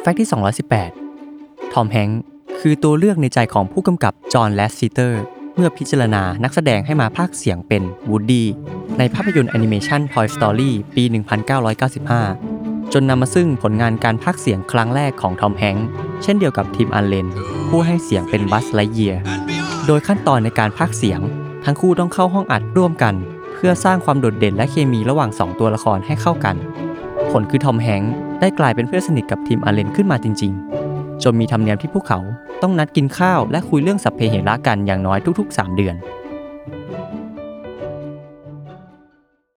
Fact ที่ 218 ทอมแฮงค์สคือตัวเลือกในใจของผู้กำกับจอห์นแลสซิเตอร์เมื่อพิจารณานักแสดงให้มาพากเสียงเป็นวูดดี้ในภาพยนตร์แอนิเมชัน Toy Story ปี 1995 จนนำมาซึ่งผลงานการพากเสียงครั้งแรกของทอมแฮงค์สเช่นเดียวกับทิมอัลเลน ผู้ให้เสียงเป็นบัสไลเยียโดยขั้นตอนในการพากเสียง ทั้งคู่ต้องเข้าห้องอัดร่วมกัน เพื่อสร้างความโดดเด่นและเคมีระหว่างสองตัวละครให้เข้ากัน ผลคือทอมแฮงค์ ได้กลายเป็นเพื่อนสนิทกับทีมอาเลนขึ้นมาจริง ๆ จนมีธรรมเนียมที่พวกเขาต้องนัดกินข้าวและคุยเรื่องสัพเพเหระกันอย่างน้อยทุก ๆ 3 เดือน